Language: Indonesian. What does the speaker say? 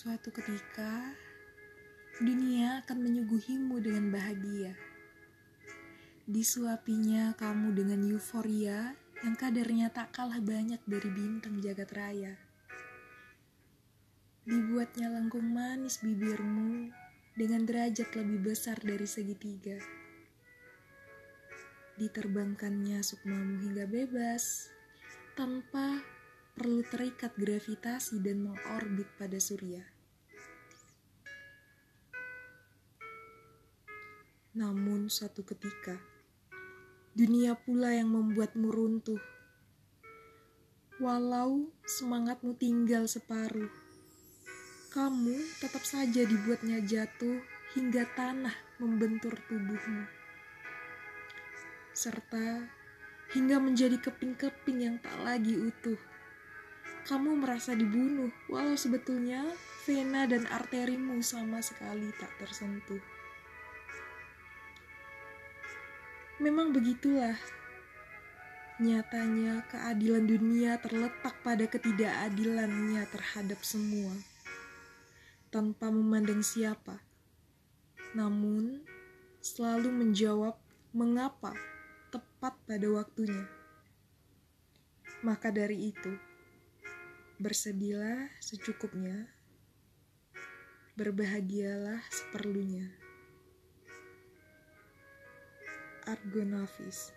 Suatu ketika, dunia akan menyuguhimu dengan bahagia. Disuapinya kamu dengan euforia yang kadarnya tak kalah banyak dari bintang jagat raya. Dibuatnya lengkung manis bibirmu dengan derajat lebih besar dari segitiga. Diterbangkannya sukmamu hingga bebas, tanpa perlu terikat gravitasi dan mengorbit pada surya. Namun suatu ketika, dunia pula yang membuatmu runtuh. Walau semangatmu tinggal separuh, kamu tetap saja dibuatnya jatuh hingga tanah membentur tubuhmu. Serta hingga menjadi keping-keping yang tak lagi utuh. Kamu merasa dibunuh, walau sebetulnya vena dan arterimu sama sekali tak tersentuh. Memang begitulah. Nyatanya keadilan dunia terletak pada ketidakadilannya terhadap semua. Tanpa memandang siapa. Namun, selalu menjawab mengapa tepat pada waktunya. Maka dari itu, bersedilah secukupnya, berbahagialah seperlunya. Argonafis